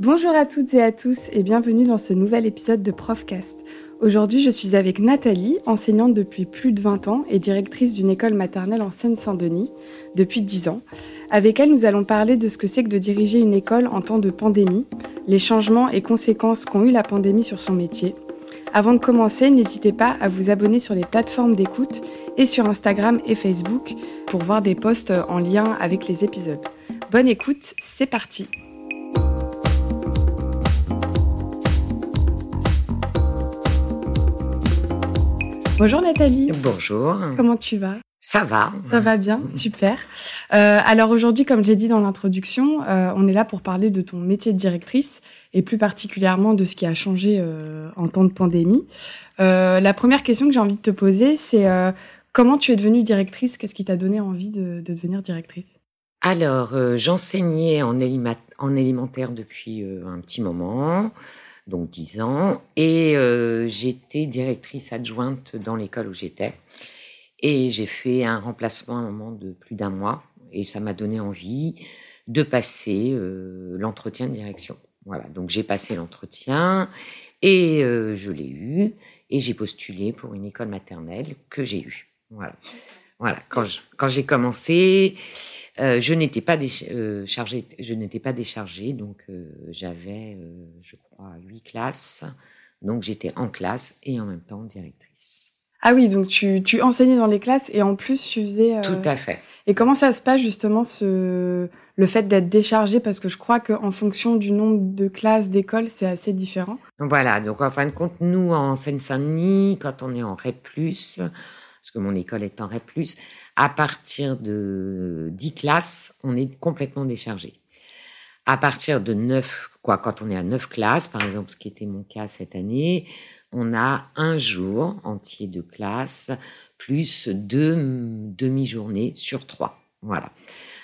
Bonjour à toutes et à tous et bienvenue dans ce nouvel épisode de Profcast. Aujourd'hui, je suis avec Nathalie, enseignante depuis plus de 20 ans et directrice d'une école maternelle en Seine-Saint-Denis depuis 10 ans. Avec elle, nous allons parler de ce que c'est que de diriger une école en temps de pandémie, les changements et conséquences qu'ont eu la pandémie sur son métier. Avant de commencer, n'hésitez pas à vous abonner sur les plateformes d'écoute et sur Instagram et Facebook pour voir des posts en lien avec les épisodes. Bonne écoute, c'est parti Bonjour Nathalie. Bonjour. Comment tu vas? Ça va. Ça va bien, super. Euh, alors aujourd'hui, comme je l'ai dit dans l'introduction, euh, on est là pour parler de ton métier de directrice et plus particulièrement de ce qui a changé euh, en temps de pandémie. La première question que j'ai envie de te poser, c'est comment tu es devenue directrice? Qu'est-ce qui t'a donné envie de, de devenir directrice? Alors, j'enseignais en, élima- en élémentaire depuis un petit moment, donc 10 ans, et euh, j'étais directrice adjointe dans l'école où j'étais. Et j'ai fait un remplacement à un moment de plus d'un mois, et ça m'a donné envie de passer euh, l'entretien de direction. Voilà, donc j'ai passé l'entretien, et euh, je l'ai eu, et j'ai postulé pour une école maternelle que j'ai eue. Voilà. Voilà, quand je- quand j'ai commencé, euh, je n'étais pas euh, chargée, je n'étais pas déchargée, donc euh, j'avais, je crois, huit classes. Donc j'étais en classe et en même temps directrice. Ah oui, donc tu, tu enseignais dans les classes et en plus tu faisais... Tout à fait. Et comment ça se passe justement ce le fait d'être déchargé parce que je crois qu'en fonction du nombre de classes d'écoles c'est assez différent. Voilà, donc en fin de compte, nous en Seine-Saint-Denis, quand on est en REP+, parce que mon école est en REP+, à partir de 10 classes, on est complètement déchargé. À partir de 9, quoi, quand on est à 9 classes, par exemple, ce qui était mon cas cette année, on a un jour entier de classe plus deux demi-journées sur trois. Voilà.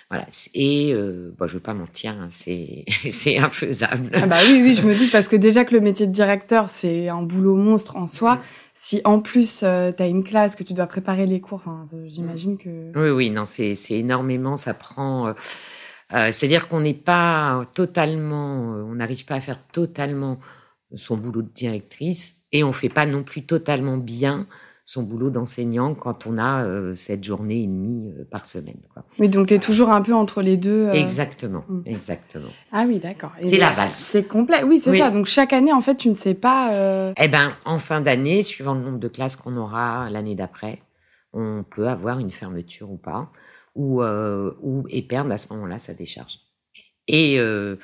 Voilà. Et euh, bon, je ne veux pas mentir, hein, c'est c'est infaisable. Ah bah oui oui, je me dis parce que déjà que le métier de directeur c'est un boulot monstre en soi, si en plus euh, tu as une classe que tu dois préparer les cours, euh, j'imagine que Oui, oui, non, c'est énormément. Ça prend. euh, C'est-à-dire qu'on n'est pas totalement. on n'arrive pas à faire totalement son boulot de directrice et on fait pas non plus totalement bien son boulot d'enseignant quand on a euh, cette journée et demie euh, par semaine. Quoi. Oui, donc tu es toujours un peu entre les deux. euh. Exactement, Mm. exactement. Ah oui, d'accord. C'est la valse. C'est complet. Oui, c'est Oui. ça. Donc chaque année en fait, tu ne sais pas euh, Eh ben, en fin d'année, suivant le nombre de classes qu'on aura l'année d'après, on peut avoir une fermeture ou pas, ou, euh, ou et perdre à ce moment-là sa décharge. Et euh,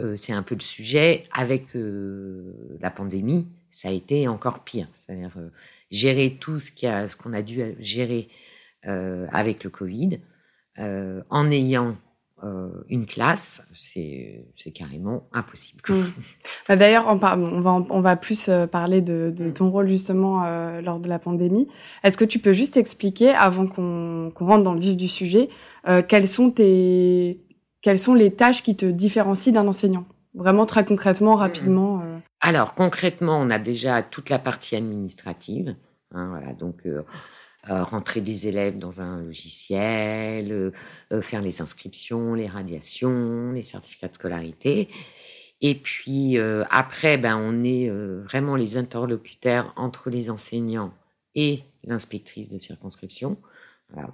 euh, c'est un peu le sujet avec euh, la pandémie, ça a été encore pire. C'est-à-dire euh, gérer tout ce y a- qu'on a dû gérer euh, avec le Covid, euh, en ayant euh, une classe, c'est carrément impossible. Mm. Bah, D'ailleurs, on, va, on va plus euh, parler de, de ton rôle justement euh, lors de la pandémie. Est-ce que tu peux juste expliquer, avant qu'on qu'on rentre dans le vif du sujet, euh, quelles, sont tes, quelles sont les tâches qui te différencient d'un enseignant? Vraiment très concrètement, rapidement. euh. Alors concrètement, on a déjà toute la partie administrative. hein, voilà, donc euh, euh, rentrer des élèves dans un logiciel, faire les inscriptions, les radiations, les certificats de scolarité. Et puis après, ben on est vraiment les interlocuteurs entre les enseignants et l'inspectrice de circonscription. Voilà.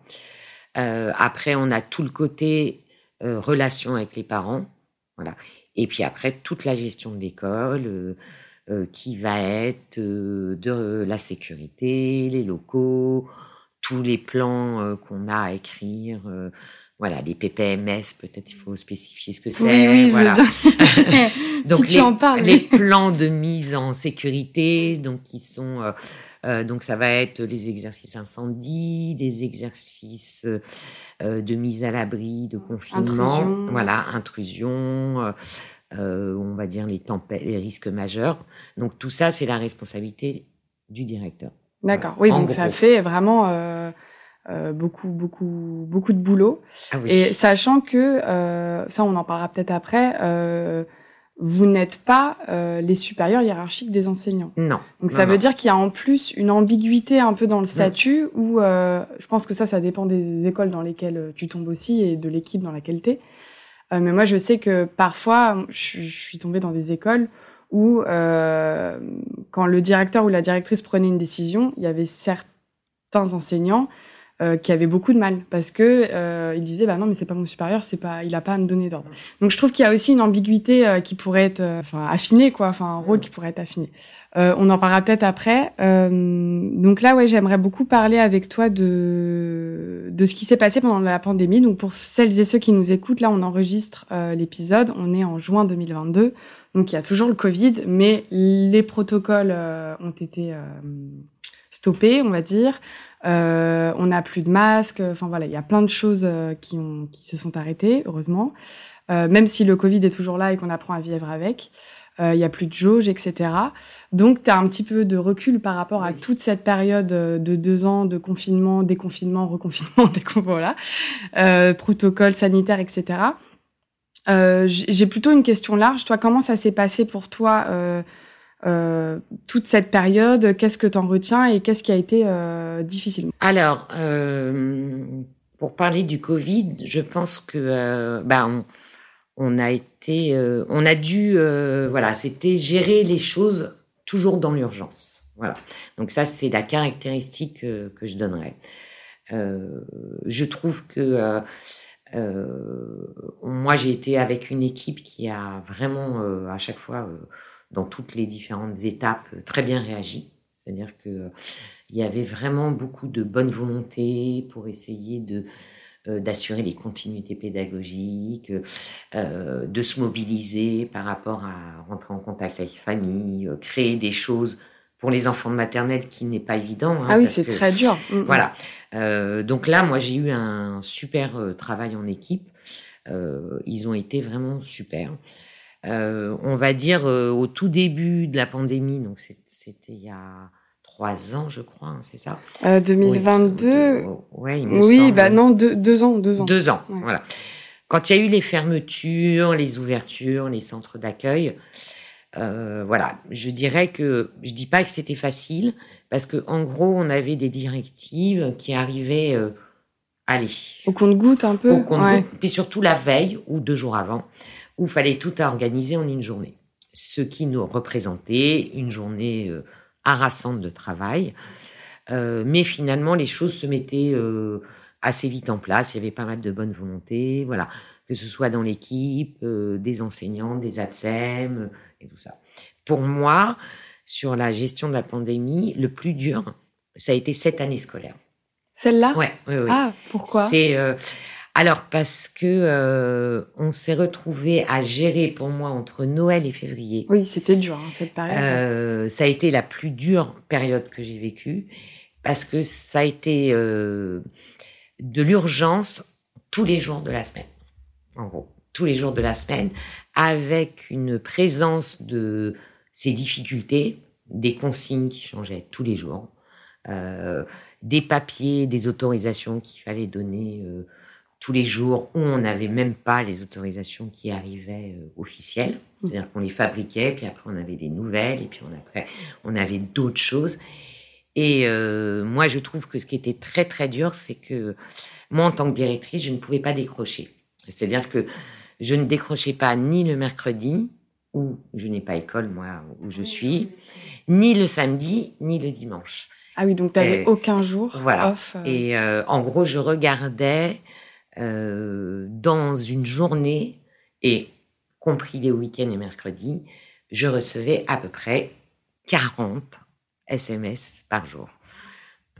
Euh, après, on a tout le côté euh, relation avec les parents. Voilà. Et puis après, toute la gestion de l'école, euh, euh, qui va être euh, de la sécurité, les locaux, tous les plans qu'on a à écrire. Voilà, les PPMS, peut-être il faut spécifier ce que c'est. Oui, oui, voilà. donc si les, tu en parles. les plans de mise en sécurité, donc qui sont euh, euh, donc ça va être des exercices incendie, des exercices euh, de mise à l'abri, de confinement, Intrusion. voilà, intrusion, euh, euh, on va dire les tempêtes, les risques majeurs. Donc tout ça, c'est la responsabilité du directeur. D'accord. Oui, donc ça fait vraiment euh, euh, beaucoup, beaucoup, beaucoup de boulot. Ah oui. Et sachant que, euh, ça on en parlera peut-être après, euh, vous n'êtes pas euh, les supérieurs hiérarchiques des enseignants. non. Donc non, ça veut non. dire qu'il y a en plus une ambiguïté un peu dans le statut où euh, je pense que ça, ça dépend des écoles dans lesquelles tu tombes aussi et de l'équipe dans laquelle tu es. mais moi, je sais que parfois, je, je, suis tombée dans des écoles où, quand le directeur ou la directrice prenait une décision, il y avait certains enseignants euh, qui avait beaucoup de mal parce que euh, il disait bah non mais c'est pas mon supérieur c'est pas il a pas à me donner d'ordre. Donc je trouve qu'il y a aussi une ambiguïté euh, qui pourrait être euh, enfin affinée quoi enfin un rôle qui pourrait être affiné. On en parlera peut-être après. Donc là ouais j'aimerais beaucoup parler avec toi de de ce qui s'est passé pendant la pandémie. Donc pour celles et ceux qui nous écoutent là on enregistre l'épisode. On est en juin 2022 donc il y a toujours le Covid mais les protocoles ont été stoppés on va dire euh, on n'a plus de masques. Enfin voilà, il y a plein de choses euh, qui, ont, qui se sont arrêtées, heureusement. Euh, même si le Covid est toujours là et qu'on apprend à vivre avec, il y a plus de jauge, etc. Donc, tu as un petit peu de recul par rapport à toute cette période de deux ans de confinement, déconfinement, reconfinement, voilà, euh, protocole sanitaire, etc. J'ai plutôt une question large. Toi, comment ça s'est passé pour toi euh, toute cette période Qu'est-ce que tu en retiens et qu'est-ce qui a été euh, difficile? Alors, euh, pour parler du Covid, je pense que bah, on, a été, on a dû, voilà, c'était gérer les choses toujours dans l'urgence. Voilà. Donc ça, c'est la caractéristique que je donnerais. je trouve que moi, j'ai été avec une équipe qui a vraiment à chaque fois dans toutes les différentes étapes euh, très bien réagi. C'est-à-dire que euh, il y avait vraiment beaucoup de bonne volonté pour essayer de euh, d'assurer les continuités pédagogiques, de se mobiliser par rapport à rentrer en contact avec les familles, créer des choses pour les enfants de maternelle qui n'est pas évident. Hein, ah oui, c'est très dur. Mm, mm. Voilà. donc là, moi, j'ai eu un super travail en équipe. ils ont été vraiment super. Euh, on va dire euh, au tout début de la pandémie, donc c'était il y a trois ans, je crois, hein, c'est ça 2022 euh, Oui, il me oui bah non, deux, ans, deux ans. Deux ans, voilà. Quand il y a eu les fermetures, les ouvertures, les centres d'accueil, voilà, je dirais que je dis pas que c'était facile parce que en gros, on avait des directives qui arrivaient, allez, au compte-goutte un peu, au compte puis surtout la veille ou deux jours avant où fallait tout organiser en une journée. Ce qui nous représentait une journée euh, harassante de travail. Euh, mais finalement, les choses se mettaient euh, assez vite en place. Il y avait pas mal de bonne volonté, voilà, que ce soit dans l'équipe, des enseignants, des ATSEM et tout ça. Pour moi, sur la gestion de la pandémie, le plus dur, ça a été cette année scolaire. Celle-là? Ouais, oui, oui. Ah, pourquoi? C'est alors parce que euh, on s'est retrouvé à gérer pour moi entre Noël et février. Oui, c'était dur hein, cette période. Euh, ça a été la plus dure période que j'ai vécue parce que ça a été euh, de l'urgence tous les jours de la semaine. En gros, tous les jours de la semaine, avec une présence de ces difficultés, des consignes qui changeaient tous les jours, des papiers, des autorisations qu'il fallait donner tous les jours où on n'avait même pas les autorisations qui arrivaient euh, officielles. C'est-à-dire qu'on les fabriquait, puis après on avait des nouvelles, et puis on, après on avait d'autres choses. Et euh, moi, je trouve que ce qui était très très dur, c'est que moi, en tant que directrice, je ne pouvais pas décrocher. C'est-à-dire que je ne décrochais pas ni le mercredi, où je n'ai pas école, moi, où je suis, ni le samedi, ni le dimanche. Ah oui, donc tu n'avais aucun jour voilà. off. Euh. Et en gros, je regardais euh, dans une journée, et compris les week-ends et mercredis, je recevais à peu près 40 SMS par jour.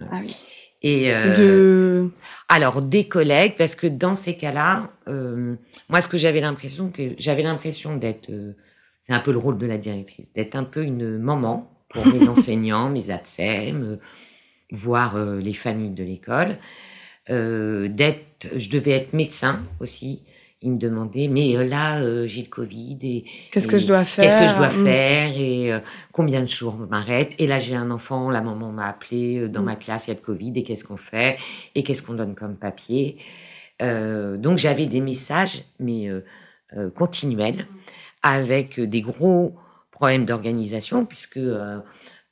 Ah oui. Et euh, alors des collègues, parce que dans ces cas-là, euh, moi ce que j'avais l'impression que j'avais l'impression d'être, c'est un peu le rôle de la directrice, d'être un peu une maman pour mes enseignants, mes ATSEM, voire les familles de l'école euh, d'être, je devais être médecin aussi. Il me demandait, mais euh, là, euh, j'ai le Covid et qu'est-ce que je dois faire Qu'est-ce que je dois mm. faire et euh, combien de jours m'arrête Et là, j'ai un enfant, la maman m'a appelé dans mm. ma classe, il y a le Covid et qu'est-ce qu'on fait? Et qu'est-ce qu'on donne comme papier? Donc, j'avais des messages, mais continuels, avec des gros problèmes d'organisation, puisque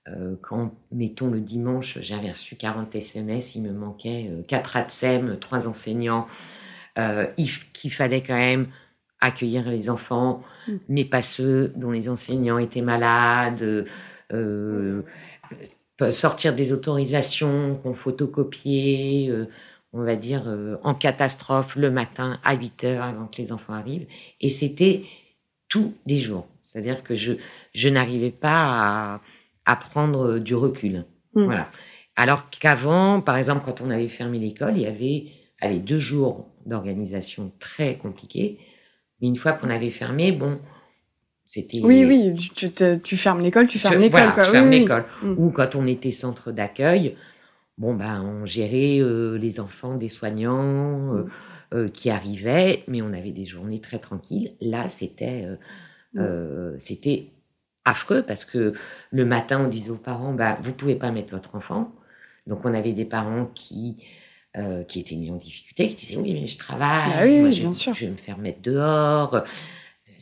euh, quand, mettons, le dimanche, j'avais reçu 40 SMS, il me manquait euh, 4 ATSEM, 3 enseignants, euh, qu'il fallait quand même accueillir les enfants, mm. mais pas ceux dont les enseignants étaient malades, euh, sortir des autorisations qu'on photocopiait, euh, on va dire, euh, en catastrophe le matin à 8 heures avant que les enfants arrivent. Et c'était tous les jours. C'est-à-dire que je, je n'arrivais pas à, à, prendre du recul. Mm. Voilà. Alors qu'avant, par exemple, quand on avait fermé l'école, il y avait allez, deux jours d'organisation très compliqués. Mais une fois qu'on avait fermé, bon, c'était. Oui, oui, tu, tu fermes l'école, tu fermes l'école. Voilà, tu fermes l'école. Mm. Ou quand on était centre d'accueil, bon, ben, on gérait euh, les enfants des soignants euh, mm. euh, qui arrivaient, mais on avait des journées très tranquilles. Là, c'était. C'était affreux parce que le matin, on disait aux parents, bah, vous pouvez pas mettre votre enfant. Donc, on avait des parents qui, euh, qui étaient mis en difficulté, qui disaient, oui, mais je travaille, ah oui, je, bien sûr. je vais me faire mettre dehors.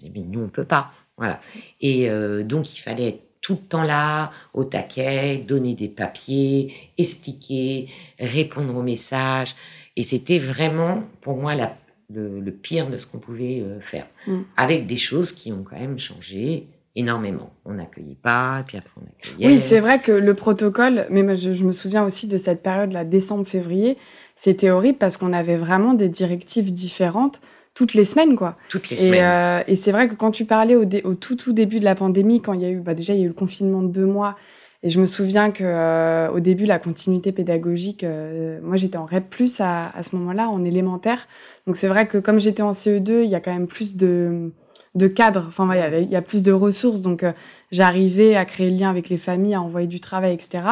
mais nous, on peut pas. Voilà. Et euh, donc, il fallait être tout le temps là, au taquet, donner des papiers, expliquer, répondre aux messages. Et c'était vraiment, pour moi, la, le, pire de ce qu'on pouvait euh, faire. Mm. Avec des choses qui ont quand même changé énormément. On n'accueillait pas, puis après on accueillait. Oui, c'est vrai que le protocole, mais je, je me souviens aussi de cette période-là, décembre-février, c'était horrible parce qu'on avait vraiment des directives différentes toutes les semaines, quoi. Toutes les semaines. Euh, et c'est vrai que quand tu parlais au, au, tout tout début de la pandémie, quand il y a eu, bah déjà il y a eu le confinement de deux mois, et je me souviens que euh, au début la continuité pédagogique, euh, moi j'étais en REP+ à, à ce moment-là, en élémentaire. Donc c'est vrai que comme j'étais en CE2, il y a quand même plus de de cadre. Enfin, il y a plus de ressources, donc euh, j'arrivais à créer le lien avec les familles, à envoyer du travail, etc.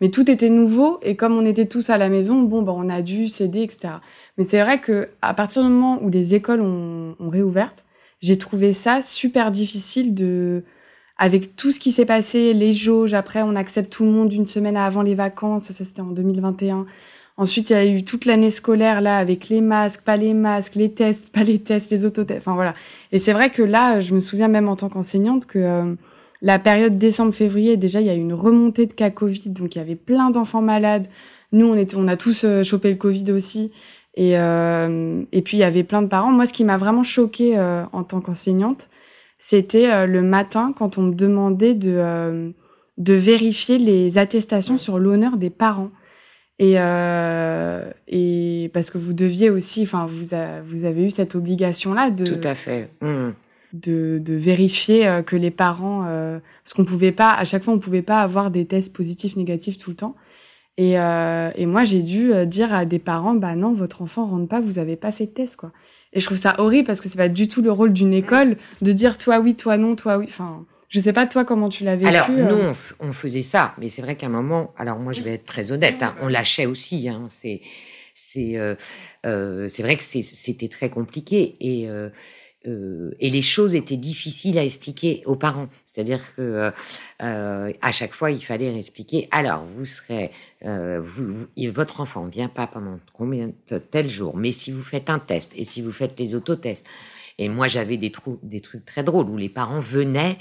Mais tout était nouveau et comme on était tous à la maison, bon, ben, on a dû céder, etc. Mais c'est vrai que à partir du moment où les écoles ont, ont réouvert, j'ai trouvé ça super difficile de, avec tout ce qui s'est passé, les jauges. Après, on accepte tout le monde une semaine avant les vacances. Ça, c'était en 2021. Ensuite, il y a eu toute l'année scolaire là avec les masques, pas les masques, les tests, pas les tests, les autotests. Enfin voilà. Et c'est vrai que là, je me souviens même en tant qu'enseignante que euh, la période décembre-février, déjà, il y a eu une remontée de cas Covid, donc il y avait plein d'enfants malades. Nous, on était, on a tous euh, chopé le Covid aussi. Et, euh, et puis il y avait plein de parents. Moi, ce qui m'a vraiment choquée en tant qu'enseignante, c'était le matin quand on me demandait de de vérifier les attestations sur l'honneur des parents. Et, euh, et parce que vous deviez aussi, enfin, vous, vous avez eu cette obligation-là de. Tout à fait. Mmh. De, de, vérifier euh, que les parents, euh, parce qu'on pouvait pas, à chaque fois, on pouvait pas avoir des tests positifs, négatifs tout le temps. Et, euh, et moi, j'ai dû euh, dire à des parents, bah non, votre enfant rentre pas, vous avez pas fait de test, quoi. Et je trouve ça horrible parce que c'est pas du tout le rôle d'une école de dire toi oui, toi non, toi oui. Enfin, je sais pas toi comment tu l'as vécu. Alors nous euh. on, faisait ça, mais c'est vrai qu'à un moment, alors moi je vais être très honnête, hein, on lâchait aussi. Hein, c'est c'est euh, euh, c'est vrai que c'était très compliqué et et les choses étaient difficiles à expliquer aux parents. C'est-à-dire que à chaque fois il fallait expliquer. Alors vous serez vous, votre enfant ne vient pas pendant combien de tel jour, mais si vous faites un test et si vous faites les autotests. Et moi j'avais des, des trucs très drôles où les parents venaient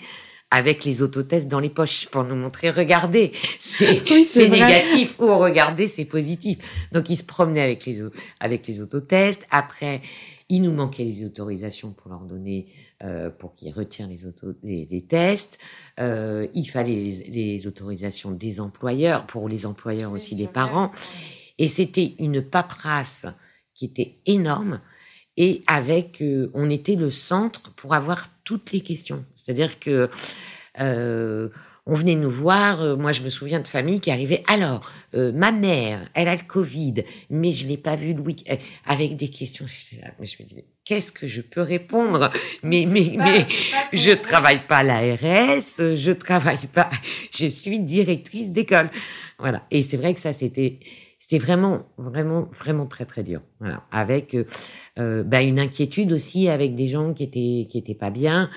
avec les autotests dans les poches pour nous montrer, regardez, c'est négatif ou regardez, c'est positif. Donc ils se promenaient avec les, avec les autotests. Après, il nous manquait les autorisations pour leur donner, euh, pour qu'ils retirent les, auto, les, les tests. Euh, il fallait les, les, autorisations des employeurs, pour les employeurs aussi des parents. Et c'était une paperasse qui était énorme et avec, euh, on était le centre pour avoir toutes les questions. C'est-à-dire que euh, on venait nous voir. Euh, moi, je me souviens de familles qui arrivaient. Alors, ma mère, elle a le Covid, mais je l'ai pas vu le week avec des questions. Mais je me disais, qu'est-ce que je peux répondre? Mais, mais, mais, je travaille pas à l'ARS, je travaille pas. Je suis directrice d'école. Voilà. Et c'est vrai que ça, c'était c'était vraiment, vraiment, vraiment très, très dur. Voilà. Avec euh, euh, bah, une inquiétude aussi, avec des gens qui étaient, qui étaient pas bien,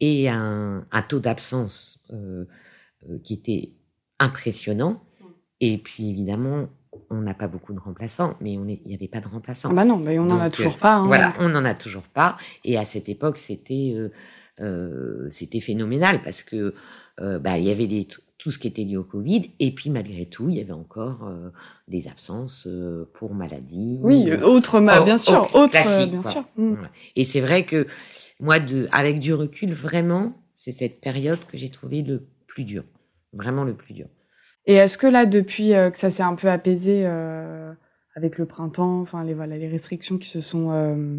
et un, un taux d'absence euh, euh qui était impressionnant. Et puis évidemment, on n'a pas beaucoup de remplaçants, mais il n'y avait pas de remplaçants. bah non, mais on n'en a toujours pas. Hein. Voilà, on n'en a toujours pas. Et à cette époque, c'était c'était phénoménal parce que bah, il y avait des tout ce qui était lié au Covid. Et puis, malgré tout, il y avait encore euh, des absences euh, pour maladie. Oui, autre, bien sûr, autre, bien sûr. Et c'est vrai que moi, de, avec du recul, vraiment, c'est cette période que j'ai trouvé le plus dur. Vraiment le plus dur. Et est-ce que là, depuis euh, que ça s'est un peu apaisé euh, avec le printemps, enfin les voilà les restrictions qui se sont euh,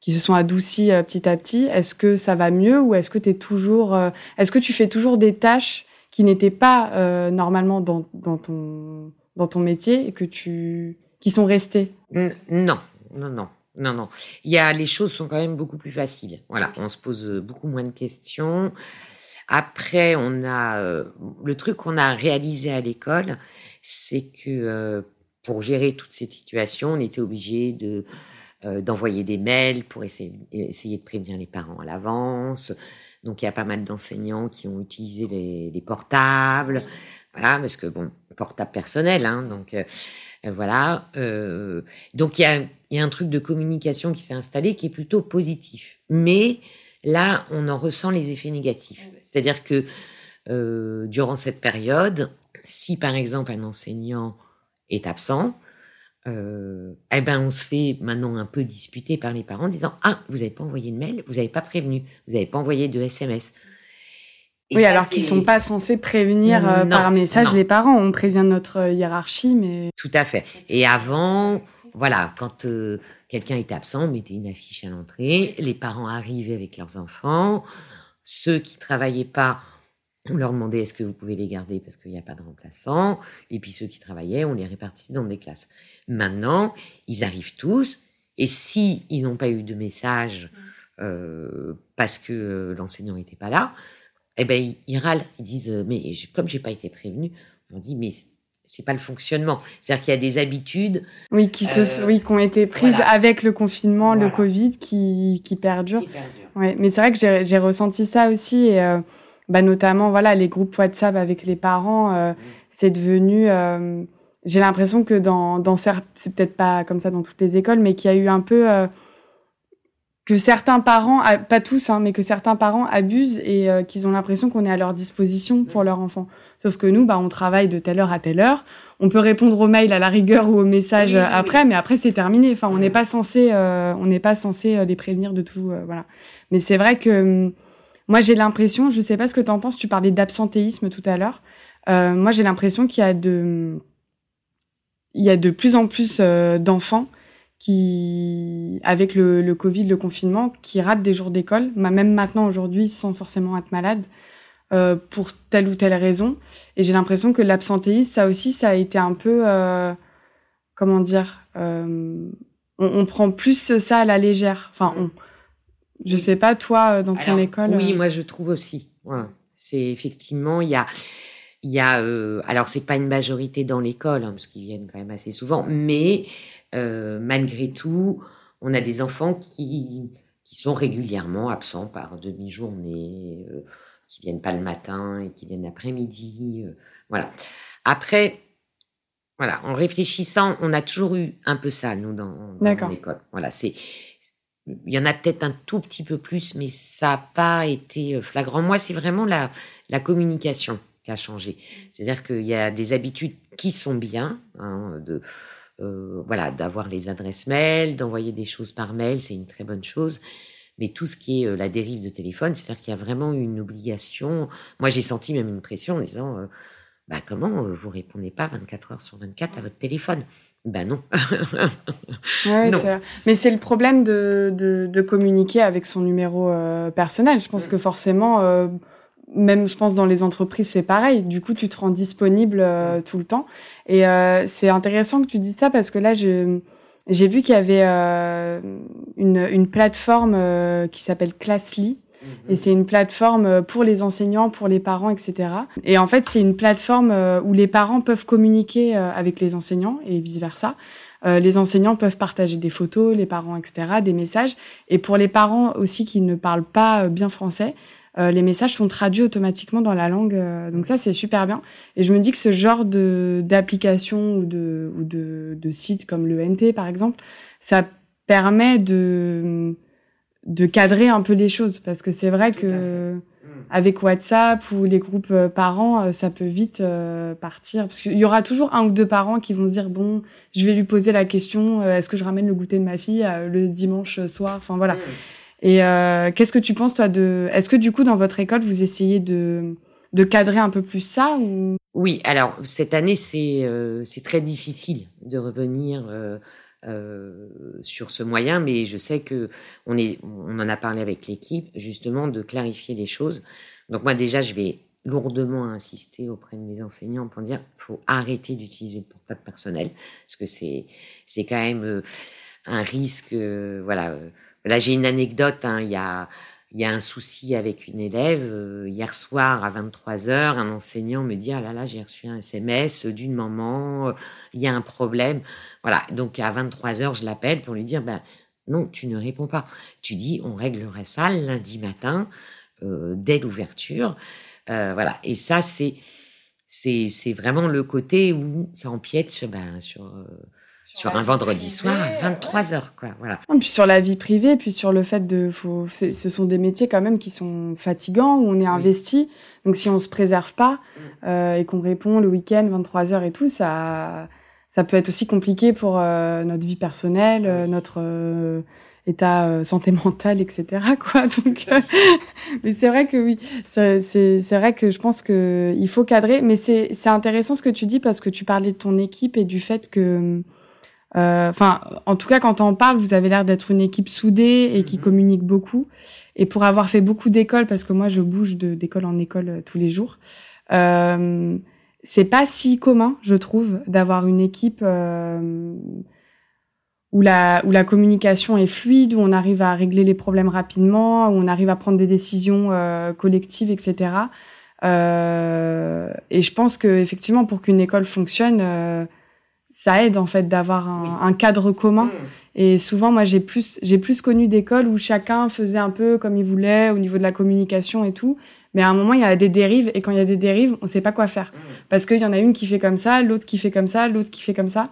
qui se sont adoucies petit à petit, est-ce que ça va mieux ou est-ce que tu toujours est-ce que tu fais toujours des tâches qui n'étaient pas normalement dans, ton dans ton métier et que tu qui sont restées Non, non, non. Non, non. Il y a, les choses sont quand même beaucoup plus faciles. Voilà, on se pose beaucoup moins de questions. Après, on a euh, le truc qu'on a réalisé à l'école, c'est que euh, pour gérer toutes ces situations, on était obligé de euh, d'envoyer des mails pour essayer, essayer de prévenir les parents à l'avance. Donc il y a pas mal d'enseignants qui ont utilisé les, les, portables, voilà, parce que bon, portable personnel, hein, donc voilà. donc il y a, y a un truc de communication qui s'est installé qui est plutôt positif, mais Là, on en ressent les effets négatifs. C'est-à-dire que euh, durant cette période, si par exemple un enseignant est absent, euh, eh ben on se fait maintenant un peu disputer par les parents en disant ah vous n'avez pas envoyé de mail, vous n'avez pas prévenu, vous n'avez pas envoyé de SMS. oui, alors qu'ils sont pas censés prévenir euh, par message les parents. On prévient notre hiérarchie, mais tout à fait. Et avant, voilà, quand Quelqu'un était absent, on mettait une affiche à l'entrée. Les parents arrivaient avec leurs enfants. Ceux qui travaillaient pas, on leur demandait est-ce que vous pouvez les garder parce qu'il n'y a pas de remplaçant? Et puis ceux qui travaillaient, on les répartissait dans des classes. Maintenant, ils arrivent tous. Et si ils n'ont pas eu de message euh, parce que euh, l'enseignant n'était pas là, eh ben ils, râlent. Ils disent mais comme j'ai pas été prévenu, on dit mais c'est pas le fonctionnement. C'est-à-dire qu'il y a des habitudes. Oui, qui se, euh, oui, qui ont été prises avec le confinement, le Covid, qui, qui perdurent. Qui Ouais, mais c'est vrai que j'ai ressenti ça aussi, et, euh, bah notamment voilà les groupes WhatsApp avec les parents, euh, mm. c'est devenu. j'ai l'impression que dans, dans c'est peut-être pas comme ça dans toutes les écoles, mais qu'il y a eu un peu que certains parents, pas tous, hein, mais que certains parents abusent et qu'ils ont l'impression qu'on est à leur disposition pour mm. leur enfant. Sauf que nous, bah, on travaille de telle heure à telle heure. On peut répondre aux mails à la rigueur ou aux messages après, mais après c'est terminé. Enfin, on n'est pas censé, euh, on n'est pas censé euh, les prévenir de tout, euh, voilà. Mais c'est vrai que hum, moi j'ai l'impression, je sais pas ce que tu en penses. Tu parlais d'absentéisme tout à l'heure. moi j'ai l'impression qu'il y a de, il y a de plus en plus d'enfants qui, avec le, Covid, le confinement, qui ratent des jours d'école, même maintenant aujourd'hui, sans forcément être malade. Euh, pour telle ou telle raison. Et j'ai l'impression que l'absentéisme, ça aussi, ça a été un peu, euh, comment dire, euh, on, prend plus ça à la légère. Enfin, on, je sais pas, toi, dans ton école. Oui, moi, je trouve aussi. C'est effectivement, il y a, il y a, alors c'est pas une majorité dans l'école, hein, parce qu'ils viennent quand même assez souvent, mais malgré tout, on a des enfants qui, qui sont régulièrement absents par demi-journée qui viennent pas le matin et qui viennent l'après-midi. Euh, voilà. Après, voilà, en réfléchissant, on a toujours eu un peu ça, nous, dans, l'école. Voilà, c'est. Il y en a peut-être un tout petit peu plus, mais ça n'a pas été euh, flagrant. Moi, c'est vraiment la, communication qui a changé. C'est-à-dire qu'il y a des habitudes qui sont bien, hein, de, euh, voilà, d'avoir les adresses mail, d'envoyer des choses par mail, c'est une très bonne chose mais tout ce qui est euh, la dérive de téléphone, c'est-à-dire qu'il y a vraiment une obligation. Moi, j'ai senti même une pression en disant bah, comment vous répondez pas 24 heures sur 24 à votre téléphone? Ben non. ouais, Mais c'est le problème de, de, de, communiquer avec son numéro personnel. Je pense que forcément, même je pense dans les entreprises, c'est pareil. Du coup, tu te rends disponible tout le temps. Et c'est intéressant que tu dises ça parce que là, je j'ai vu qu'il y avait euh, une, une, plateforme euh, qui s'appelle Classly. Mhm. Et c'est une plateforme euh, pour les enseignants, pour les parents, etc. Et en fait, c'est une plateforme où les parents peuvent communiquer avec les enseignants et vice-versa. les enseignants peuvent partager des photos, les parents, etc., des messages. Et pour les parents aussi qui ne parlent pas bien français, euh, les messages sont traduits automatiquement dans la langue. Euh, donc ça, c'est super bien. Et je me dis que ce genre de d'application ou de ou de, de site comme le NT par exemple, ça permet de de cadrer un peu les choses parce que c'est vrai que avec WhatsApp ou les groupes euh, parents, ça peut vite partir. Parce qu'il y aura toujours un ou deux parents qui vont se dire bon, je vais lui poser la question est-ce que je ramène le goûter de ma fille le dimanche soir? Enfin voilà. Et qu'est-ce que tu penses toi de Est-ce que du coup dans votre école vous essayez de de cadrer un peu plus ça ou? Oui, alors cette année c'est c'est très difficile de revenir euh, sur ce moyen, mais je sais que on, est, on en a parlé avec l'équipe, justement, de clarifier les choses. Donc moi déjà, je vais lourdement insister auprès de mes enseignants pour dire faut arrêter d'utiliser le portable personnel parce que c'est c'est quand même euh, un risque euh, voilà là j'ai une anecdote hein, il y a il y a un souci avec une élève. Euh, hier soir à 23h, un enseignant me dit, ah là là, j'ai reçu un SMS d'une maman, euh, il y a un problème. Voilà, donc à 23h, je l'appelle pour lui dire, ben, non, tu ne réponds pas. Tu dis, on réglerait ça lundi matin, euh, dès l'ouverture. voilà, et ça, c'est, c'est, c'est vraiment le côté où ça empiète sur, ben, sur sur un vendredi soir à 23 heures, quoi. Voilà. Et puis sur la vie privée, puis sur le fait de, faut, ce sont des métiers quand même qui sont fatigants où on est investi. Donc si on se préserve pas mm. euh, et qu'on répond le week-end 23 heures et tout, ça, ça peut être aussi compliqué pour euh, notre vie personnelle, euh, notre euh, état euh, santé mentale, etc. Quoi. Donc, mais c'est vrai que oui, c'est c'est vrai que je pense que il faut cadrer. Mais c'est c'est intéressant ce que tu dis parce que tu parlais de ton équipe et du fait que euh, enfin, en tout cas, quand on parle, vous avez l'air d'être une équipe soudée et qui mhm. communique beaucoup. Et pour avoir fait beaucoup d'écoles, parce que moi, je bouge d'école en école euh, tous les jours, euh, c'est pas si commun, je trouve, d'avoir une équipe euh, où la où la communication est fluide, où on arrive à régler les problèmes rapidement, où on arrive à prendre des décisions euh, collectives, etc. et je pense que effectivement, pour qu'une école fonctionne ça aide en fait d'avoir un, cadre commun. Mmh. Et souvent, moi, j'ai plus, j'ai plus connu d'écoles où chacun faisait un peu comme il voulait au niveau de la communication et tout. Mais à un moment, il y a des dérives, et quand il y a des dérives, on sait pas quoi faire. Mmh. Parce qu'il y en a une qui fait comme ça, l'autre qui fait comme ça, l'autre qui fait comme ça.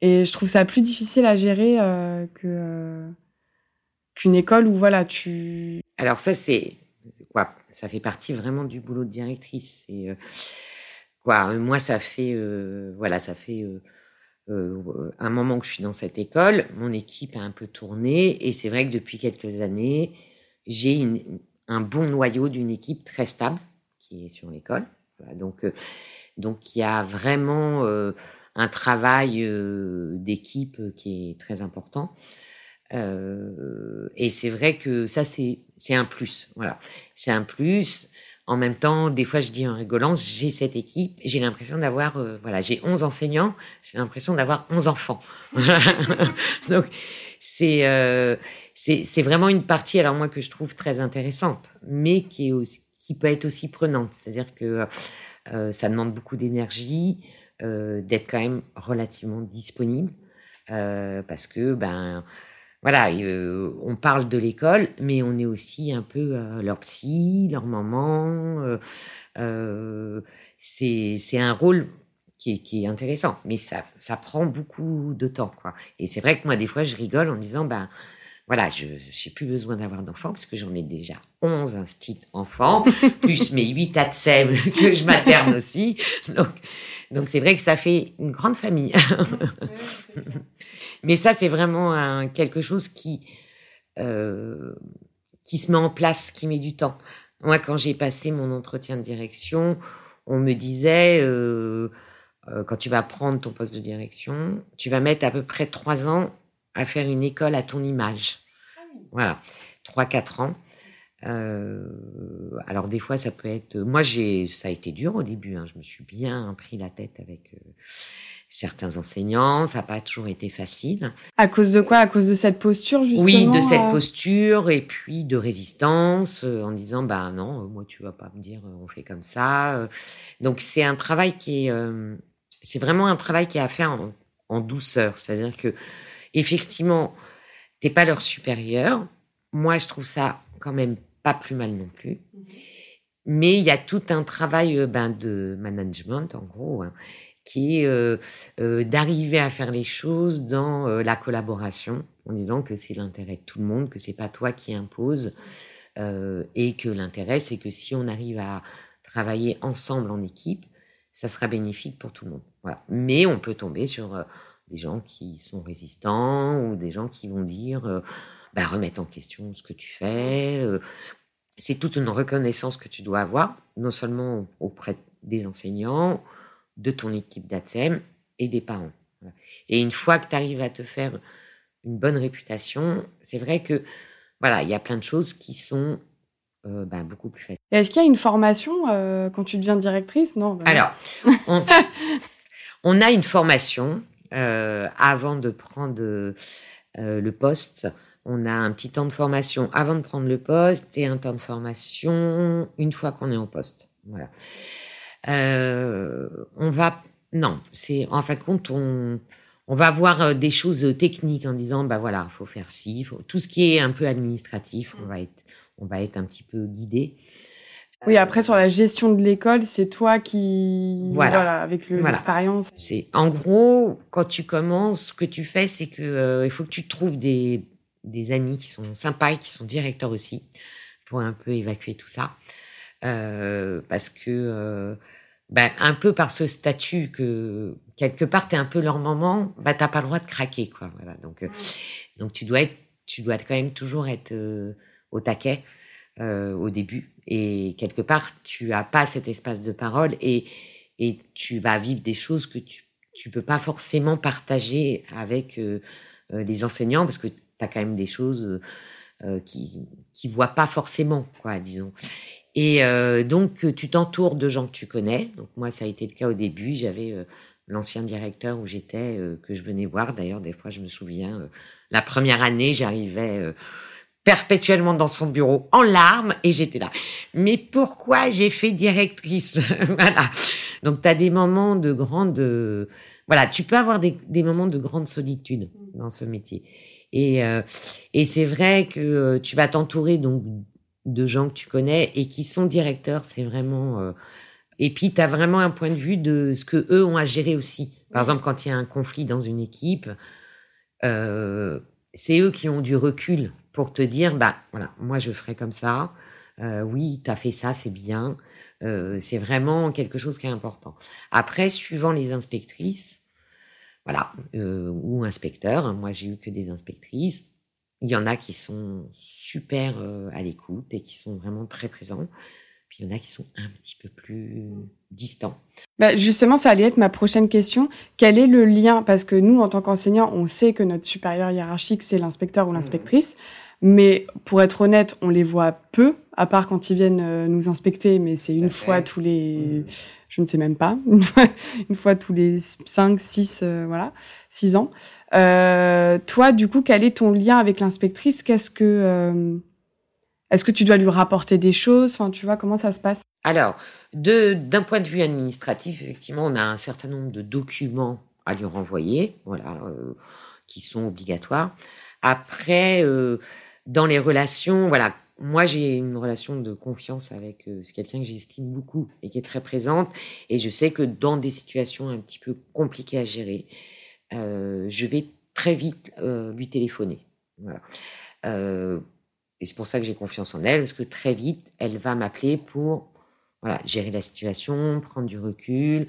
Et je trouve ça plus difficile à gérer euh, que euh, qu'une école où voilà, tu. Alors ça, c'est quoi Ça fait partie vraiment du boulot de directrice. Et euh, quoi Moi, ça fait voilà, ça fait euh, un moment que je suis dans cette école, mon équipe a un peu tourné et c'est vrai que depuis quelques années, j'ai un bon noyau d'une équipe très stable qui est sur l'école. donc, euh, donc il y a vraiment euh, un travail euh, d'équipe qui est très important. et c'est vrai que ça c'est un plus. Voilà, c'est un plus. En même temps, des fois, je dis en rigolant, j'ai cette équipe, j'ai l'impression d'avoir, euh, voilà, j'ai 11 enseignants, j'ai l'impression d'avoir 11 enfants. Donc, c'est, euh, c'est, vraiment une partie, alors moi, que je trouve très intéressante, mais qui est aussi, qui peut être aussi prenante. C'est-à-dire que euh, ça demande beaucoup d'énergie, euh, d'être quand même relativement disponible, euh, parce que, ben, voilà, euh, on parle de l'école, mais on est aussi un peu euh, leur psy, leur maman. Euh, c'est un rôle qui est, qui est, intéressant, mais ça, ça prend beaucoup de temps, quoi. Et c'est vrai que moi, des fois, je rigole en disant, ben, voilà, je n'ai plus besoin d'avoir d'enfants parce que j'en ai déjà 11 instits enfants, plus mes 8 ATSEM que je materne aussi. Donc, donc c'est vrai que ça fait une grande famille. Mais ça, c'est vraiment un, quelque chose qui, euh, qui se met en place, qui met du temps. Moi, quand j'ai passé mon entretien de direction, on me disait, euh, euh, quand tu vas prendre ton poste de direction, tu vas mettre à peu près trois ans à faire une école à ton image. Ah voilà, trois, quatre ans. Euh, alors des fois, ça peut être. Moi, j'ai, ça a été dur au début. Hein. Je me suis bien pris la tête avec euh, certains enseignants. Ça n'a pas toujours été facile. À cause de quoi? À cause de cette posture, justement Oui, de cette euh posture et puis de résistance en disant bah non, moi tu vas pas me dire on fait comme ça. Donc c'est un travail qui est, c'est vraiment un travail qui est à faire en, en douceur. C'est-à-dire que effectivement, t'es pas leur supérieur. Moi, je trouve ça quand même pas plus mal non plus. Mais il y a tout un travail euh, ben, de management, en gros, hein, qui est euh, euh, d'arriver à faire les choses dans la collaboration, en disant que c'est l'intérêt de tout le monde, que c'est pas toi qui impose, et que l'intérêt, c'est que si on arrive à travailler ensemble en équipe, ça sera bénéfique pour tout le monde. Mais on peut tomber sur des gens qui sont résistants ou des gens qui vont dire bah, remettre en question ce que tu fais. c'est toute une reconnaissance que tu dois avoir, non seulement auprès des enseignants, de ton équipe d'ATSEM et des parents. Et une fois que tu arrives à te faire une bonne réputation, c'est vrai que voilà, il y a plein de choses qui sont euh, bah, beaucoup plus faciles. Est-ce qu'il y a une formation euh, quand tu deviens directrice? Non. Bah Alors, on, a une formation euh, avant de prendre le poste. On a un petit temps de formation avant de prendre le poste et un temps de formation une fois qu'on est en poste. Voilà. on va non, c'est en fin de compte on on va voir euh, des choses techniques en disant bah voilà, faut faire ci, faut... tout ce qui est un peu administratif, on va être on va être un petit peu guidé. Oui, après sur la gestion de l'école, c'est toi qui voilà, avec l'expérience. c'est en gros quand tu commences, ce que tu fais, c'est que euh, il faut que tu trouves des des amis qui sont sympas et qui sont directeurs aussi pour un peu évacuer tout ça, euh, parce que ben, un peu par ce statut que quelque part tu es un peu leur maman, bah t'as pas le droit de craquer quoi. Voilà. Donc euh, donc tu dois être, tu dois quand même toujours être euh, au taquet euh, au début et quelque part tu as pas cet espace de parole et et tu vas vivre des choses que tu tu peux pas forcément partager avec les enseignants parce que as quand même des choses qui qui voient pas forcément quoi disons et euh, donc, tu t'entoures de gens que tu connais. Donc, moi, ça a été le cas au début. J'avais euh, l'ancien directeur où j'étais, euh, que je venais voir. D'ailleurs, des fois, je me souviens, la première année, j'arrivais perpétuellement dans son bureau en larmes et j'étais là. Mais pourquoi j'ai fait directrice? Voilà. Donc, tu as des moments de grande... voilà, tu peux avoir des, des, moments de grande solitude dans ce métier. Et, et c'est vrai que tu vas t'entourer donc de gens que tu connais et qui sont directeurs, c'est vraiment. Euh, et puis, tu as vraiment un point de vue de ce que eux ont à gérer aussi. Par exemple, quand il y a un conflit dans une équipe, euh, c'est eux qui ont du recul pour te dire, bah voilà, moi je ferai comme ça. Euh, oui, tu as fait ça, c'est bien. c'est vraiment quelque chose qui est important. Après, suivant les inspectrices, voilà, ou inspecteurs, hein, moi j'ai eu que des inspectrices, il y en a qui sont super euh, à l'écoute et qui sont vraiment très présents. Puis il y en a qui sont un petit peu plus distants. Bah justement, ça allait être ma prochaine question. Quel est le lien? Parce que nous, en tant qu'enseignants, on sait que notre supérieur hiérarchique, c'est l'inspecteur ou l'inspectrice. Mais pour être honnête, on les voit peu, à part quand ils viennent euh, nous inspecter, mais c'est une fois tous les, je ne sais même pas, une fois, tous les 5, 6, euh, voilà, 6 ans. Euh, toi, du coup, quel est ton lien avec l'inspectrice? Qu'est-ce que euh, est-ce que tu dois lui rapporter des choses? Enfin, tu vois comment ça se passe? Alors, d'un point de vue administratif, effectivement, on a un certain nombre de documents à lui renvoyer, voilà, qui sont obligatoires. Après, dans les relations, voilà, moi j'ai une relation de confiance avec c'est quelqu'un que j'estime beaucoup et qui est très présente, et je sais que dans des situations un petit peu compliquées à gérer, euh, je vais très vite euh, lui téléphoner. Euh, et c'est pour ça que j'ai confiance en elle, parce que très vite, elle va m'appeler pour gérer la situation, prendre du recul,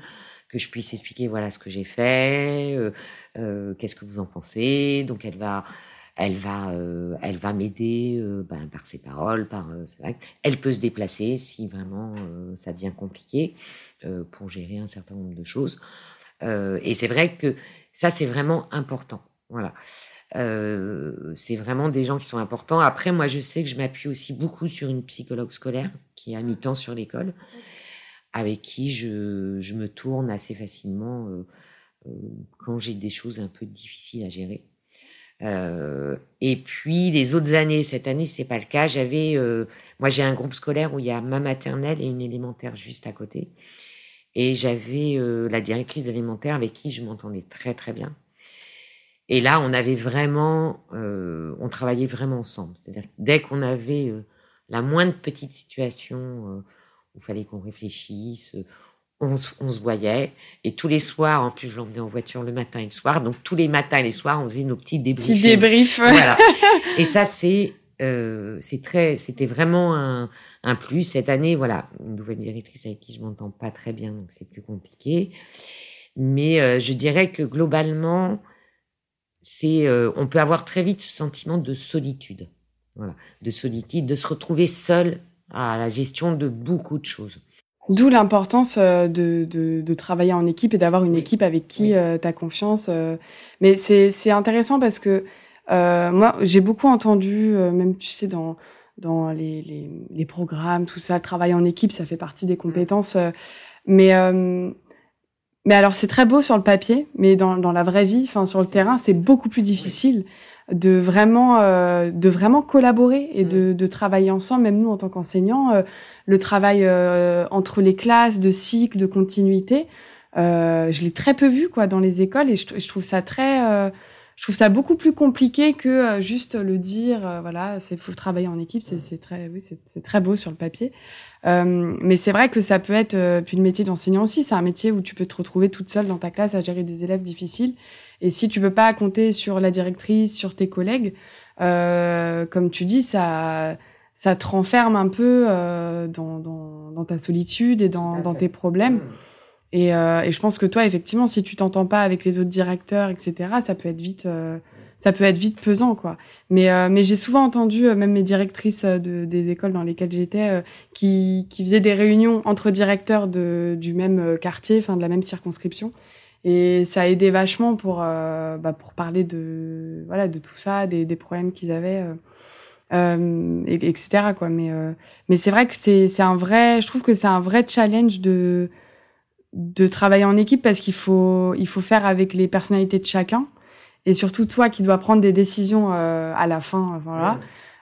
que je puisse expliquer voilà ce que j'ai fait, qu'est-ce que vous en pensez. Donc elle va, elle va, elle va m'aider ben, par ses paroles, par elle peut se déplacer si vraiment ça devient compliqué pour gérer un certain nombre de choses. et c'est vrai que ça, c'est vraiment important. Voilà. Euh, c'est vraiment des gens qui sont importants. Après, moi, je sais que je m'appuie aussi beaucoup sur une psychologue scolaire qui a mis temps sur l'école, avec qui je, me tourne assez facilement euh, euh, quand j'ai des choses un peu difficiles à gérer. Et puis les autres années, cette année c'est pas le cas. J'avais, moi j'ai un groupe scolaire où il y a ma maternelle et une élémentaire juste à côté. Et j'avais euh, la directrice d'élémentaire avec qui je m'entendais très très bien. Et là, on avait vraiment, euh, on travaillait vraiment ensemble. C'est-à-dire dès qu'on avait euh, la moindre petite situation où il fallait qu'on réfléchisse, on, se voyait. Et tous les soirs, en plus, je l'emmenais en voiture le matin et le soir. Donc tous les matins et les soirs, on faisait nos petits débriefs. Petits débriefs. Voilà. Et ça, c'est euh, c'est très, c'était vraiment un, un, plus. Cette année, voilà, une nouvelle directrice avec qui je m'entends pas très bien, donc c'est plus compliqué. Mais euh, je dirais que globalement, c'est, on peut avoir très vite ce sentiment de solitude, voilà, de solitude, de se retrouver seul à la gestion de beaucoup de choses. D'où l'importance de, de, de, travailler en équipe et d'avoir une équipe avec qui tu as confiance. Mais c'est intéressant parce que moi, j'ai beaucoup entendu, même tu sais, dans, dans les, les, les, programmes, tout ça, travailler en équipe, ça fait partie des compétences. mais mais alors, c'est très beau sur le papier, mais dans, dans la vraie vie, enfin sur le terrain, c'est beaucoup plus difficile de vraiment euh, de vraiment collaborer et de, de, travailler ensemble. Même nous, en tant qu'enseignants, euh, le travail euh, entre les classes, de cycle, de continuité, euh, je l'ai très peu vu quoi dans les écoles et je, je trouve ça très je trouve ça beaucoup plus compliqué que euh, juste le dire. Euh, voilà, c'est faut travailler en équipe. C'est très, oui, c'est très beau sur le papier. Euh, mais c'est vrai que ça peut être euh, puis le métier d'enseignant aussi. C'est un métier où tu peux te retrouver toute seule dans ta classe à gérer des élèves difficiles. Et si tu peux pas compter sur la directrice, sur tes collègues, euh, comme tu dis, ça ça te renferme un peu dans, dans, dans, ta solitude et dans, dans tes problèmes. Mmh. Et, euh, et, je pense que toi, effectivement, si tu t'entends pas avec les autres directeurs, etc., ça peut être vite, euh, ça peut être vite pesant, quoi. Mais, euh, mais j'ai souvent entendu, euh, même mes directrices de, des écoles dans lesquelles j'étais, qui, qui faisaient des réunions entre directeurs de, du même quartier, enfin de la même circonscription. Et ça a aidé vachement pour, bah, pour parler de, voilà, de tout ça, des, des problèmes qu'ils avaient. Euh, et, etc quoi mais mais c'est vrai que c'est c'est un vrai je trouve que c'est un vrai challenge de de travailler en équipe parce qu'il faut, il faut faire avec les personnalités de chacun. Et surtout, toi qui dois prendre des décisions euh, à la fin, voilà.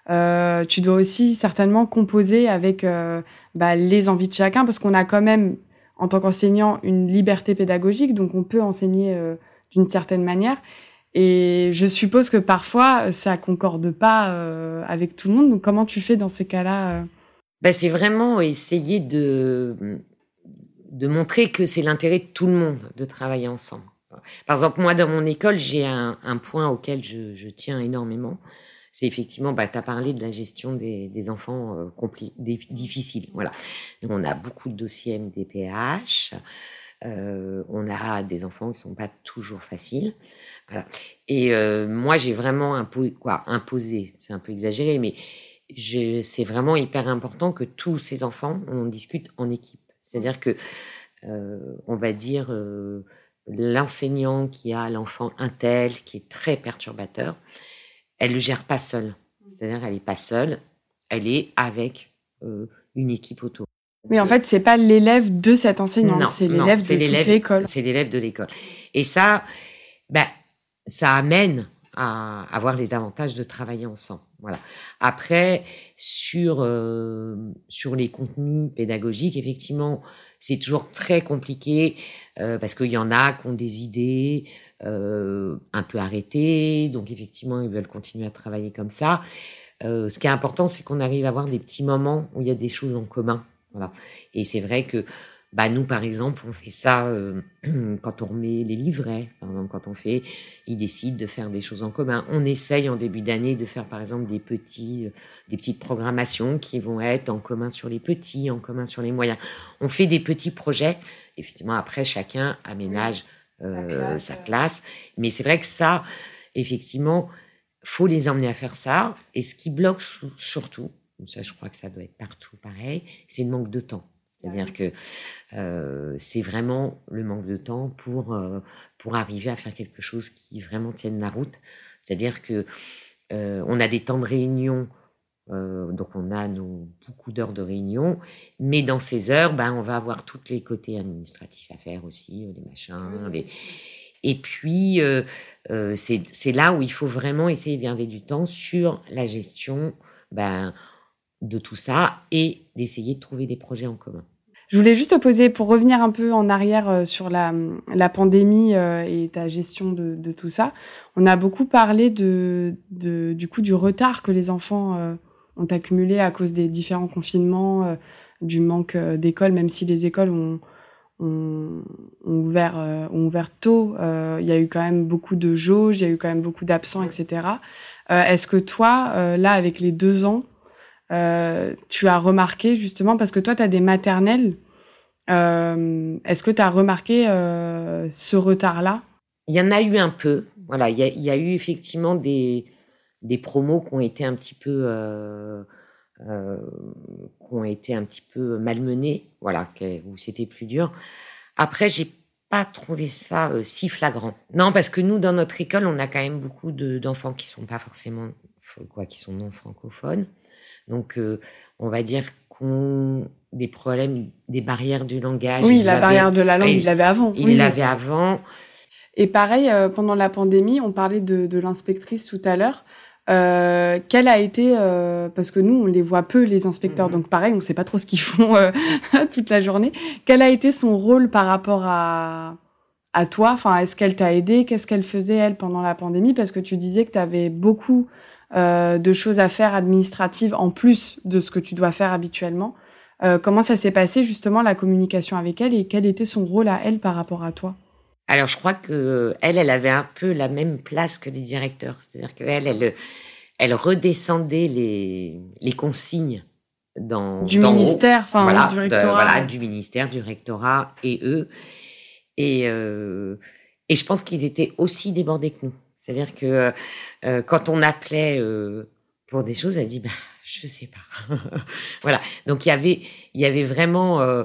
Euh, tu dois aussi certainement composer avec euh, bah, les envies de chacun parce qu'on a quand même, en tant qu'enseignant, une liberté pédagogique, donc on peut enseigner euh, d'une certaine manière. Et je suppose que parfois, ça concorde pas euh, avec tout le monde. Donc, comment tu fais dans ces cas-là bah, C'est vraiment essayer de de montrer que c'est l'intérêt de tout le monde de travailler ensemble. Par exemple, moi, dans mon école, j'ai un, point auquel je, tiens énormément. C'est effectivement, bah, tu as parlé de la gestion des, enfants euh, difficiles. Voilà. on a beaucoup de dossiers MDPH. Euh, on a des enfants qui sont pas toujours faciles. Et euh, moi, j'ai vraiment quoi, imposé, c'est un peu exagéré, mais c'est vraiment hyper important que tous ces enfants, on discute en équipe. C'est-à-dire que, euh, on va dire, l'enseignant qui a l'enfant un tel qui est très perturbateur, elle le gère pas seule. C'est-à-dire, elle est pas seule, elle est avec euh, une équipe autour. Mais en fait, c'est pas l'élève de cet enseignant, c'est l'élève de l'école. C'est l'élève de l'école. Et ça, ben, ça amène à avoir les avantages de travailler ensemble. Voilà. Après, sur euh, sur les contenus pédagogiques, effectivement, c'est toujours très compliqué euh, parce qu'il y en a qui ont des idées euh, un peu arrêtées, donc effectivement, ils veulent continuer à travailler comme ça. Euh, ce qui est important, c'est qu'on arrive à avoir des petits moments où il y a des choses en commun. Voilà. Et c'est vrai que bah nous, par exemple, on fait ça euh, quand on remet les livrets. Par exemple, quand on fait, ils décident de faire des choses en commun. On essaye en début d'année de faire, par exemple, des petits, euh, des petites programmations qui vont être en commun sur les petits, en commun sur les moyens. On fait des petits projets. Effectivement, après, chacun aménage euh, sa classe. Mais c'est vrai que ça, effectivement, faut les emmener à faire ça. Et ce qui bloque surtout, ça, je crois que ça doit être partout pareil, c'est le manque de temps. C'est-à-dire que euh, c'est vraiment le manque de temps pour, euh, pour arriver à faire quelque chose qui vraiment tienne la route. C'est-à-dire que euh, on a des temps de réunion, donc on a nos, beaucoup d'heures de réunion, mais dans ces heures, ben, on va avoir tous les côtés administratifs à faire aussi, les machins. Les... Et puis, c'est là où il faut vraiment essayer de garder du temps sur la gestion ben, de tout ça et d'essayer de trouver des projets en commun. Je voulais juste te poser, pour revenir un peu en arrière euh, sur la, la pandémie euh, et ta gestion de, de, tout ça, on a beaucoup parlé de, de, du coup du retard que les enfants euh, ont accumulé à cause des différents confinements, du manque d'écoles, même si les écoles ont, ont, ont ouvert, ont ouvert tôt, il y a eu quand même beaucoup de jauges, il y a eu quand même beaucoup d'absents, etc. Est-ce que toi, là, avec les deux ans, tu as remarqué justement, parce que toi, tu as des maternelles, euh, est-ce que tu as remarqué euh, ce retard-là? Il y en a eu un peu, Voilà, il y, a eu effectivement des, des promos qui ont été un petit peu, euh, euh, qui ont été un petit peu malmenées, voilà, où c'était plus dur. Après, j'ai pas trouvé ça euh, si flagrant. Non, parce que nous, dans notre école, on a quand même beaucoup d'enfants qui sont pas forcément, quoi, qui sont non francophones. Donc, on va dire qu'on des problèmes, des barrières du langage. Oui, la barrière de la langue, il l'avait avant. Il l'avait avant. Et pareil, euh, pendant la pandémie, on parlait de, de l'inspectrice tout à l'heure. Euh, quelle a été, euh, parce que nous, on les voit peu, les inspecteurs, mhm. donc pareil, on ne sait pas trop ce qu'ils font euh, toute la journée. Quel a été son rôle par rapport à, à toi? Enfin, est-ce qu'elle t'a aidé? Qu'est-ce qu'elle faisait, elle, pendant la pandémie? Parce que tu disais que tu avais beaucoup euh, de choses à faire administratives en plus de ce que tu dois faire habituellement. Euh, comment ça s'est passé justement la communication avec elle et quel était son rôle à elle par rapport à toi? Alors je crois que elle, elle avait un peu la même place que les directeurs, c'est-à-dire qu'elle, elle, elle redescendait les, les consignes dans du ministère, enfin du rectorat, voilà, du ministère, du rectorat et eux. Et euh, et je pense qu'ils étaient aussi débordés que nous. C'est-à-dire que euh, quand on appelait euh, pour des choses, elle dit bah je sais pas. voilà. Donc il y avait, il y avait vraiment, euh,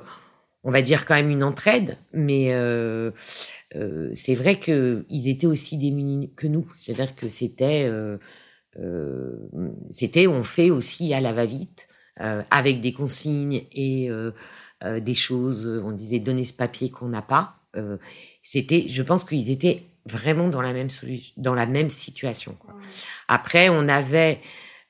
on va dire quand même une entraide, mais c'est vrai que ils étaient aussi démunis que nous. C'est-à-dire que c'était, c'était, on fait aussi à la va-vite avec des consignes et des choses. On disait donner ce papier qu'on n'a pas. c'était, je pense qu'ils étaient vraiment dans la même dans la même situation. Quoi. Après, on avait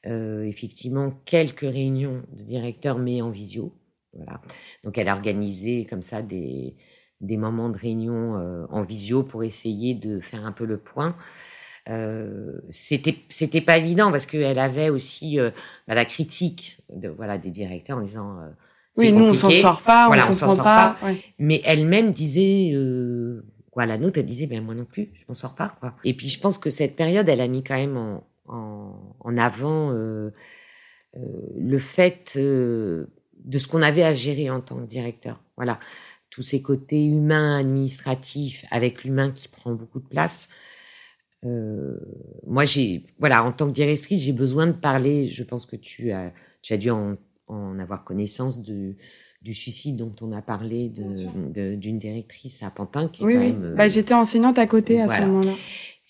euh, effectivement quelques réunions de directeurs, mais en visio. Voilà. Donc elle a organisé comme ça des, des moments de réunion euh, en visio pour essayer de faire un peu le point. Euh, c'était c'était pas évident parce qu'elle avait aussi euh, bah, la critique de voilà des directeurs en disant oui nous on s'en sort pas voilà, on, s'en sort pas, mais elle-même disait quoi la note elle disait ben moi non plus je m'en sors pas quoi et puis je pense que cette période elle a mis quand même en, en, avant euh, euh, le fait euh, de ce qu'on avait à gérer en tant que directeur. Voilà, tous ces côtés humains, administratifs, avec l'humain qui prend beaucoup de place. moi, j'ai, voilà, en tant que directrice, j'ai besoin de parler. Je pense que tu as, tu as dû en, avoir connaissance de, du suicide dont on a parlé d'une de, directrice à Pantin. Qui oui, oui. bah, j'étais enseignante à côté à ce moment-là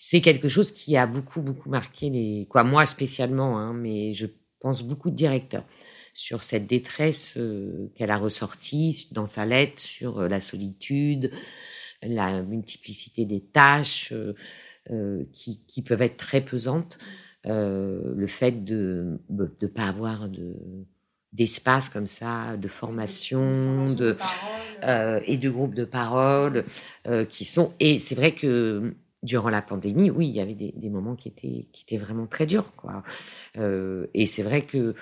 c'est quelque chose qui a beaucoup beaucoup marqué les quoi moi spécialement hein, mais je pense beaucoup de directeurs sur cette détresse euh, qu'elle a ressortie dans sa lettre sur euh, la solitude, la multiplicité des tâches euh, qui, qui, peuvent être très pesantes, le fait de ne pas avoir de d'espace comme ça, de formation, de, et de groupes de parole qui sont et c'est vrai que durant la pandémie, oui, il y avait des, des, moments qui étaient, qui étaient vraiment très durs. Quoi. Euh, et c'est vrai que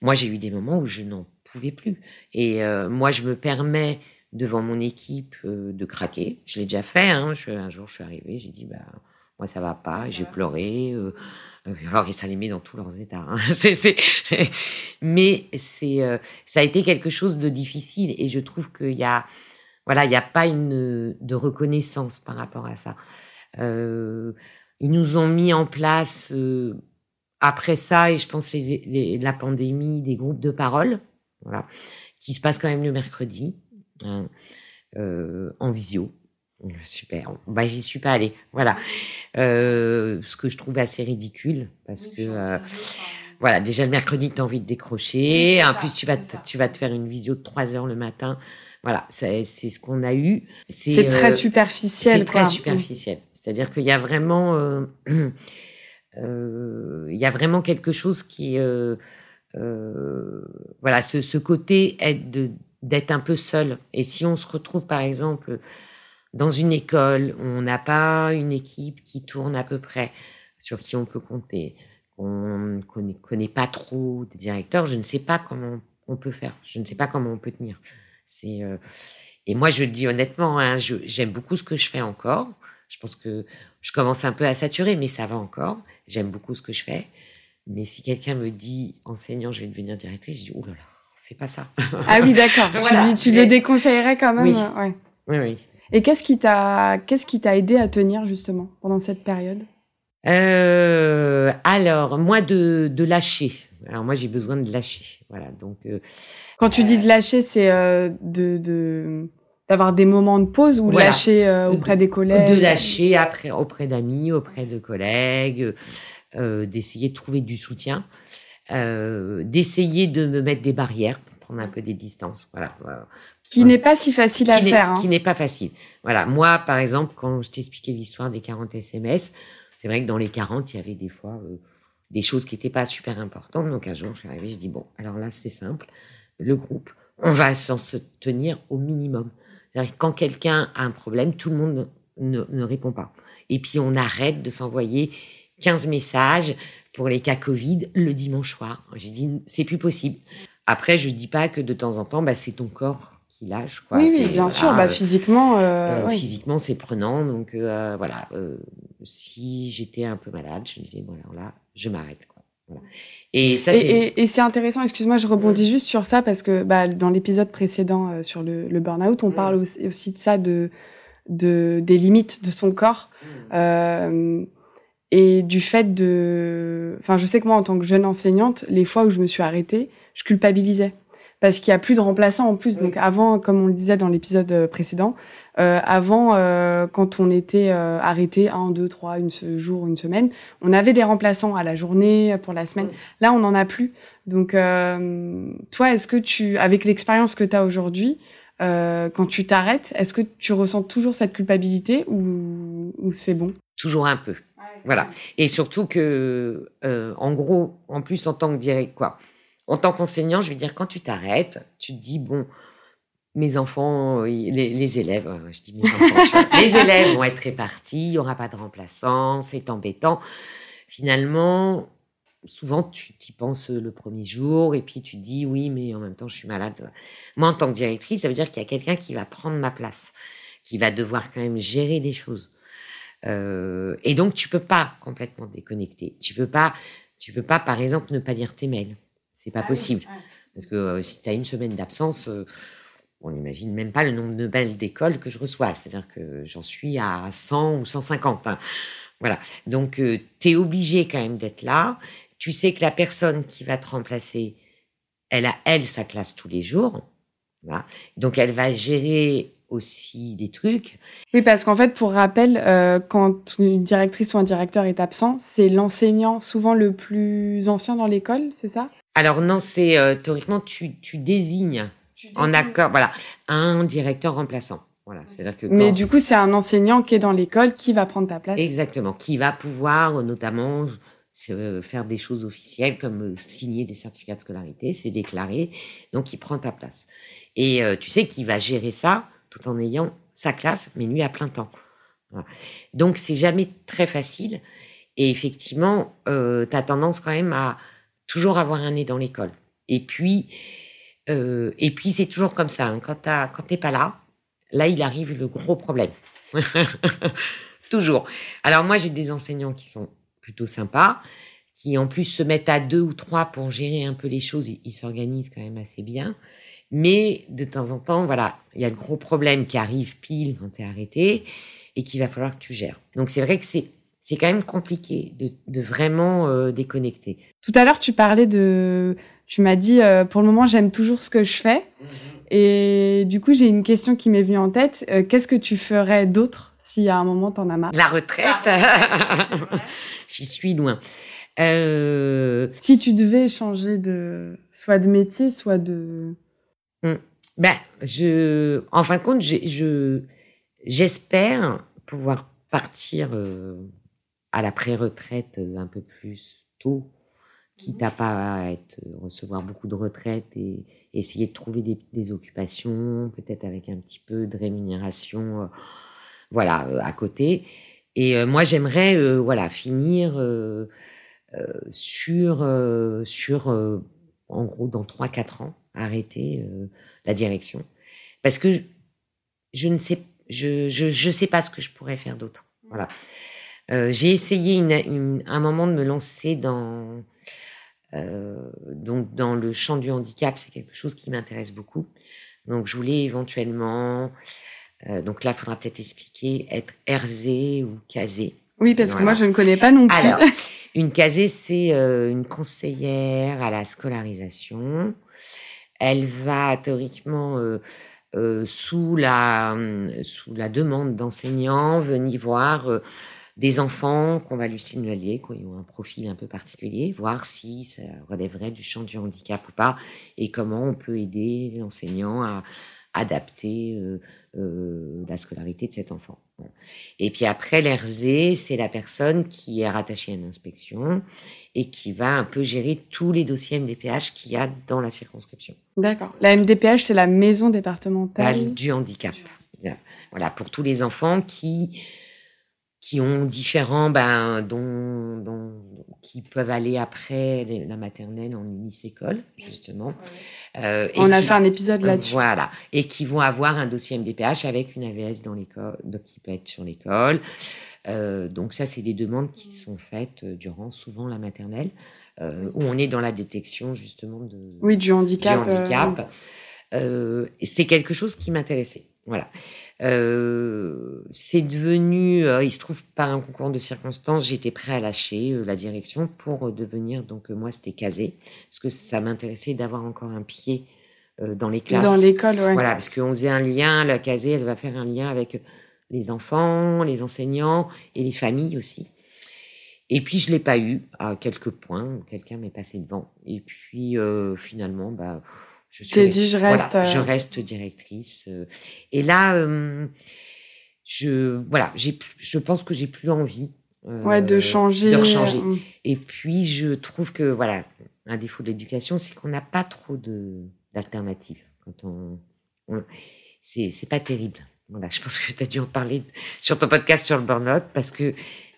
moi, j'ai eu des moments où je n'en pouvais plus. Et euh, moi, je me permets, devant mon équipe, euh, de craquer. Je l'ai déjà fait. Hein. Je, un jour, je suis arrivée, j'ai dit, bah, moi, ça va pas. J'ai pleuré. Alors, les met dans tous leurs états. Hein. c'est, c'est, Mais c'est, euh, ça a été quelque chose de difficile. Et je trouve qu'il y a, voilà, il n'y a pas une de reconnaissance par rapport à ça. Euh, ils nous ont mis en place euh, après ça, et je pense la pandémie, des groupes de parole, voilà, qui se passent quand même le mercredi, hein, euh, en visio. Super. Bah, j'y suis pas allée. Voilà. Euh, ce que je trouve assez ridicule parce que euh, voilà, déjà le mercredi, tu as envie de décrocher. en plus, tu vas, te, tu vas te faire une visio de 3 heures le matin. Voilà, c'est ce qu'on a eu. C'est très superficiel. C'est très superficiel. C'est-à-dire qu'il y a vraiment, euh, euh, il y a vraiment quelque chose qui, euh, euh voilà, ce, ce côté d'être un peu seul. Et si on se retrouve, par exemple, dans une école on n'a pas une équipe qui tourne à peu près, sur qui on peut compter, on ne connaît, connaît, pas trop des directeurs, je ne sais pas comment on peut faire. Je ne sais pas comment on peut tenir. C'est et moi, je le dis honnêtement, hein, j'aime beaucoup ce que je fais encore. Je pense que je commence un peu à saturer, mais ça va encore. J'aime beaucoup ce que je fais. Mais si quelqu'un me dit, enseignant, je vais devenir directrice, je dis, oh là là, fais pas ça. Ah oui, d'accord. tu, le déconseillerais quand même. Oui. oui, oui. Et qu'est-ce qui t'a qu'est-ce qui t'a aidé à tenir justement pendant cette période? Euh, Alors moi de, de lâcher. Alors moi j'ai besoin de lâcher. Voilà donc. Euh, Quand tu dis de lâcher, c'est euh, de, de d'avoir des moments de pause ou lâcher euh, auprès des collègues? De lâcher après auprès d'amis, auprès de collègues, euh, d'essayer de trouver du soutien, euh, d'essayer de me mettre des barrières prendre un peu des distances. Voilà. Qui n'est pas si facile à faire. Hein. Qui n'est pas facile. Voilà. Moi, par exemple, quand je t'expliquais l'histoire des 40 SMS, c'est vrai que dans les 40, il y avait des fois euh, des choses qui n'étaient pas super importantes. Donc un jour, je suis arrivée, je dis bon, alors là, c'est simple. Le groupe, on va s'en tenir au minimum. Quand quelqu'un a un problème, tout le monde ne, ne, répond pas. Et puis on arrête de s'envoyer 15 messages pour les cas Covid le dimanche soir. J'ai dit, c'est plus possible. Après, je dis pas que de temps en temps, bah, c'est ton corps qui lâche. Quoi. Oui, oui bien sûr. Bah, physiquement, euh, euh, physiquement, c'est prenant. Donc euh, voilà, si j'étais un peu malade, je me disais bon alors là, je m'arrête. Et, ça, et, et, c'est intéressant, excuse-moi, je rebondis juste sur ça parce que bah, dans l'épisode précédent euh, sur le, le burn-out, on mm. parle aussi, de ça, de, de, des limites de son corps mm. euh, et du fait de... Enfin, je sais que moi, en tant que jeune enseignante, les fois où je me suis arrêtée, je culpabilisais parce qu'il y a plus de remplaçants en plus. Donc avant, comme on le disait dans l'épisode euh, précédent, euh, avant, euh, quand on était euh, arrêté un, deux, trois, une jour, une semaine, on avait des remplaçants à la journée, pour la semaine. Là, on n'en a plus. Donc, euh, toi, est-ce que tu, avec l'expérience que tu as aujourd'hui, quand tu t'arrêtes, est-ce que tu ressens toujours cette culpabilité ou, ou c'est bon? Toujours un peu. Voilà. Et surtout que, en gros, en plus en tant que direct, quoi, en tant qu'enseignant, je vais dire quand tu t'arrêtes, tu te dis bon, mes enfants, les, élèves, je dis mes enfants, les élèves vont être répartis, il n'y aura pas de remplaçant, c'est embêtant. Finalement, souvent tu y penses le premier jour et puis tu dis oui, mais en même temps je suis malade. Moi, en tant que directrice, ça veut dire qu'il y a quelqu'un qui va prendre ma place, qui va devoir quand même gérer des choses. Euh, et donc tu peux pas complètement déconnecter. Tu peux pas, tu peux pas, par exemple, ne pas lire tes mails. C'est pas ah possible. Parce que euh, si tu as une semaine d'absence, euh, on n'imagine même pas le nombre de belles d'école que je reçois. C'est-à-dire que j'en suis à 100 ou 150. Hein. Voilà. Donc, euh, tu es obligé quand même d'être là. Tu sais que la personne qui va te remplacer, elle a, elle, sa classe tous les jours. Voilà. Donc, elle va gérer aussi des trucs. Oui, parce qu'en fait, pour rappel, euh, quand une directrice ou un directeur est absent, c'est l'enseignant souvent le plus ancien dans l'école, c'est ça? Alors non, c'est euh, théoriquement, tu, tu désignes en accord, voilà, un directeur remplaçant. Voilà, que Mais du coup, c'est un enseignant qui est dans l'école qui va prendre ta place. Exactement, qui va pouvoir notamment faire des choses officielles comme signer des certificats de scolarité, c'est déclaré, donc il prend ta place. Et euh, tu sais qu'il va gérer ça tout en ayant sa classe, mais lui à plein temps. Voilà. Donc c'est jamais très facile. Et effectivement, euh, tu as tendance quand même à toujours avoir un nez dans l'école. Et puis, euh, et puis c'est toujours comme ça. Hein. Quand tu t'es pas là, là il arrive le gros problème. toujours. Alors moi j'ai des enseignants qui sont plutôt sympas, qui en plus se mettent à deux ou trois pour gérer un peu les choses. Ils s'organisent quand même assez bien. Mais de temps en temps, voilà, il y a le gros problème qui arrive pile quand tu es arrêté et qu'il va falloir que tu gères. Donc c'est vrai que c'est c'est quand même compliqué de, de vraiment euh, déconnecter. Tout à l'heure, tu parlais de tu m'as dit, euh, pour le moment, j'aime toujours ce que je fais. Mhm. Et du coup, j'ai une question qui m'est venue en tête. Euh, qu'est-ce que tu ferais d'autre si à un moment t'en as marre? La retraite. Ah, J'y suis loin. Euh... Si tu devais changer de, soit de métier, soit de. Hmm. Ben, je, en fin de compte, je, j'espère pouvoir partir euh, à la pré-retraite un peu plus tôt quitte à pas être, recevoir beaucoup de retraites et, essayer de trouver des, occupations, peut-être avec un petit peu de rémunération, euh, voilà, euh, à côté. Et euh, moi, j'aimerais, voilà, finir sur, sur, en gros, dans 3-4 ans, arrêter la direction, parce que je ne sais, je, je, je sais pas ce que je pourrais faire d'autre. Voilà. J'ai essayé une, un moment de me lancer dans euh, donc dans le champ du handicap, c'est quelque chose qui m'intéresse beaucoup. Donc je voulais éventuellement donc là, il faudra peut-être expliquer être RZ ou casé. Oui, parce que moi, je ne connais pas non plus. Alors, une casée, c'est une conseillère à la scolarisation. Elle va théoriquement euh, sous, la, sous la demande d'enseignants, venir voir euh, des enfants qu'on va lui signaler, qui ont un profil un peu particulier, voir si ça relèverait du champ du handicap ou pas, et comment on peut aider l'enseignant à adapter euh, la scolarité de cet enfant. Et puis après, l'RZ, c'est la personne qui est rattachée à une inspection et qui va un peu gérer tous les dossiers MDPH qu'il y a dans la circonscription. D'accord. La MDPH, c'est la maison départementale du handicap. Voilà, pour tous les enfants qui qui ont différents, ben, dont, dont, qui peuvent aller après la maternelle en unis-école, justement. Euh, On a fait un épisode là-dessus. Voilà. Et qui vont avoir un dossier MDPH avec une AVS dans l'école, qui peut être sur l'école. Euh, donc ça, c'est des demandes qui sont faites euh, durant souvent la maternelle, euh, où on est dans la détection justement de oui du handicap. Du handicap. c'est quelque chose qui m'intéressait. Voilà. c'est devenu, il se trouve par un concours de circonstances, j'étais prêt à lâcher la direction pour devenir donc moi c'était casé parce que ça m'intéressait d'avoir encore un pied dans les classes. Dans l'école, ouais. Voilà, parce qu'on faisait un lien, la casée, elle va faire un lien avec les enfants, les enseignants et les familles aussi. Et puis je l'ai pas eu à quelques points, quelqu'un m'est passé devant. Et puis euh, finalement, bah, je suis dit je reste, je euh, reste directrice. Euh. Et là, je voilà, j'ai, je pense que j'ai plus envie. ouais, de changer. De changer. Et puis je trouve que voilà, un défaut de l'éducation, c'est qu'on n'a pas trop de d'alternatives quand on, on c'est c'est pas terrible. Voilà, je pense que tu as dû en parler sur ton podcast sur le burn-out parce que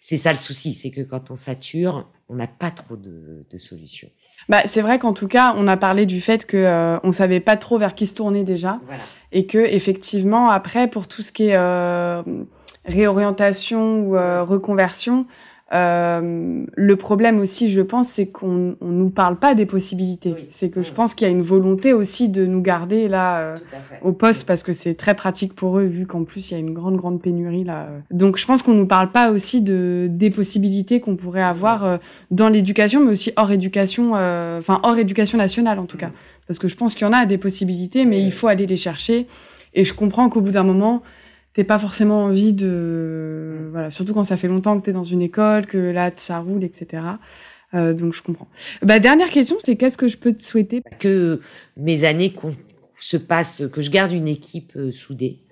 c'est ça le souci, c'est que quand on sature, on n'a pas trop de, de solutions. Bah, c'est vrai qu'en tout cas, on a parlé du fait que euh, on savait pas trop vers qui se tourner déjà, voilà. et que effectivement après pour tout ce qui est euh, réorientation ou euh, reconversion, euh, le problème aussi, je pense, c'est qu'on on nous parle pas des possibilités. C'est que je pense qu'il y a une volonté aussi de nous garder là euh, au poste parce que c'est très pratique pour eux vu qu'en plus il y a une grande grande pénurie là. Donc je pense qu'on nous parle pas aussi de des possibilités qu'on pourrait avoir euh, dans l'éducation, mais aussi hors éducation, euh, enfin hors éducation nationale en tout cas. Parce que je pense qu'il y en a des possibilités, mais il faut aller les chercher. Et je comprends qu'au bout d'un moment, t'es pas forcément envie de mm. voilà surtout quand ça fait longtemps que tu es dans une école que là ça roule etc euh, donc je comprends. Bah dernière question c'est qu'est-ce que je peux te souhaiter? Que mes années se passent que je garde une équipe euh, soudée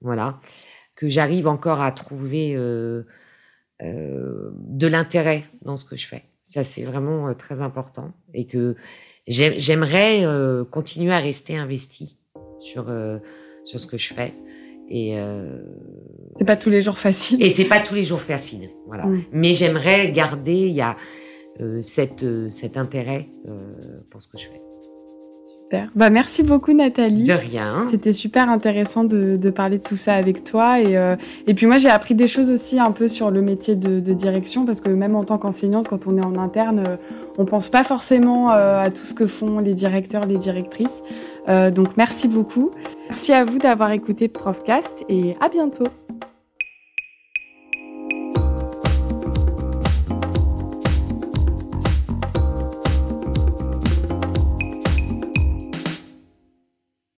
voilà. Que j'arrive encore à trouver euh, euh, de l'intérêt dans ce que je fais. Ça c'est vraiment euh, très important. Et que j'aimerais continuer à rester investi sur sur ce que je fais et euh, c'est pas tous les jours facile. Et c'est pas tous les jours facile, voilà. Mais j'aimerais garder, il y a euh, cette, euh, cet intérêt euh, pour ce que je fais. Super. Bah merci beaucoup Nathalie. De rien. C'était super intéressant de, de, parler de tout ça avec toi et euh, et puis moi j'ai appris des choses aussi un peu sur le métier de, de direction parce que même en tant qu'enseignante quand on est en interne on pense pas forcément à tout ce que font les directeurs les directrices. Donc merci beaucoup. Merci à vous d'avoir écouté Profcast et à bientôt.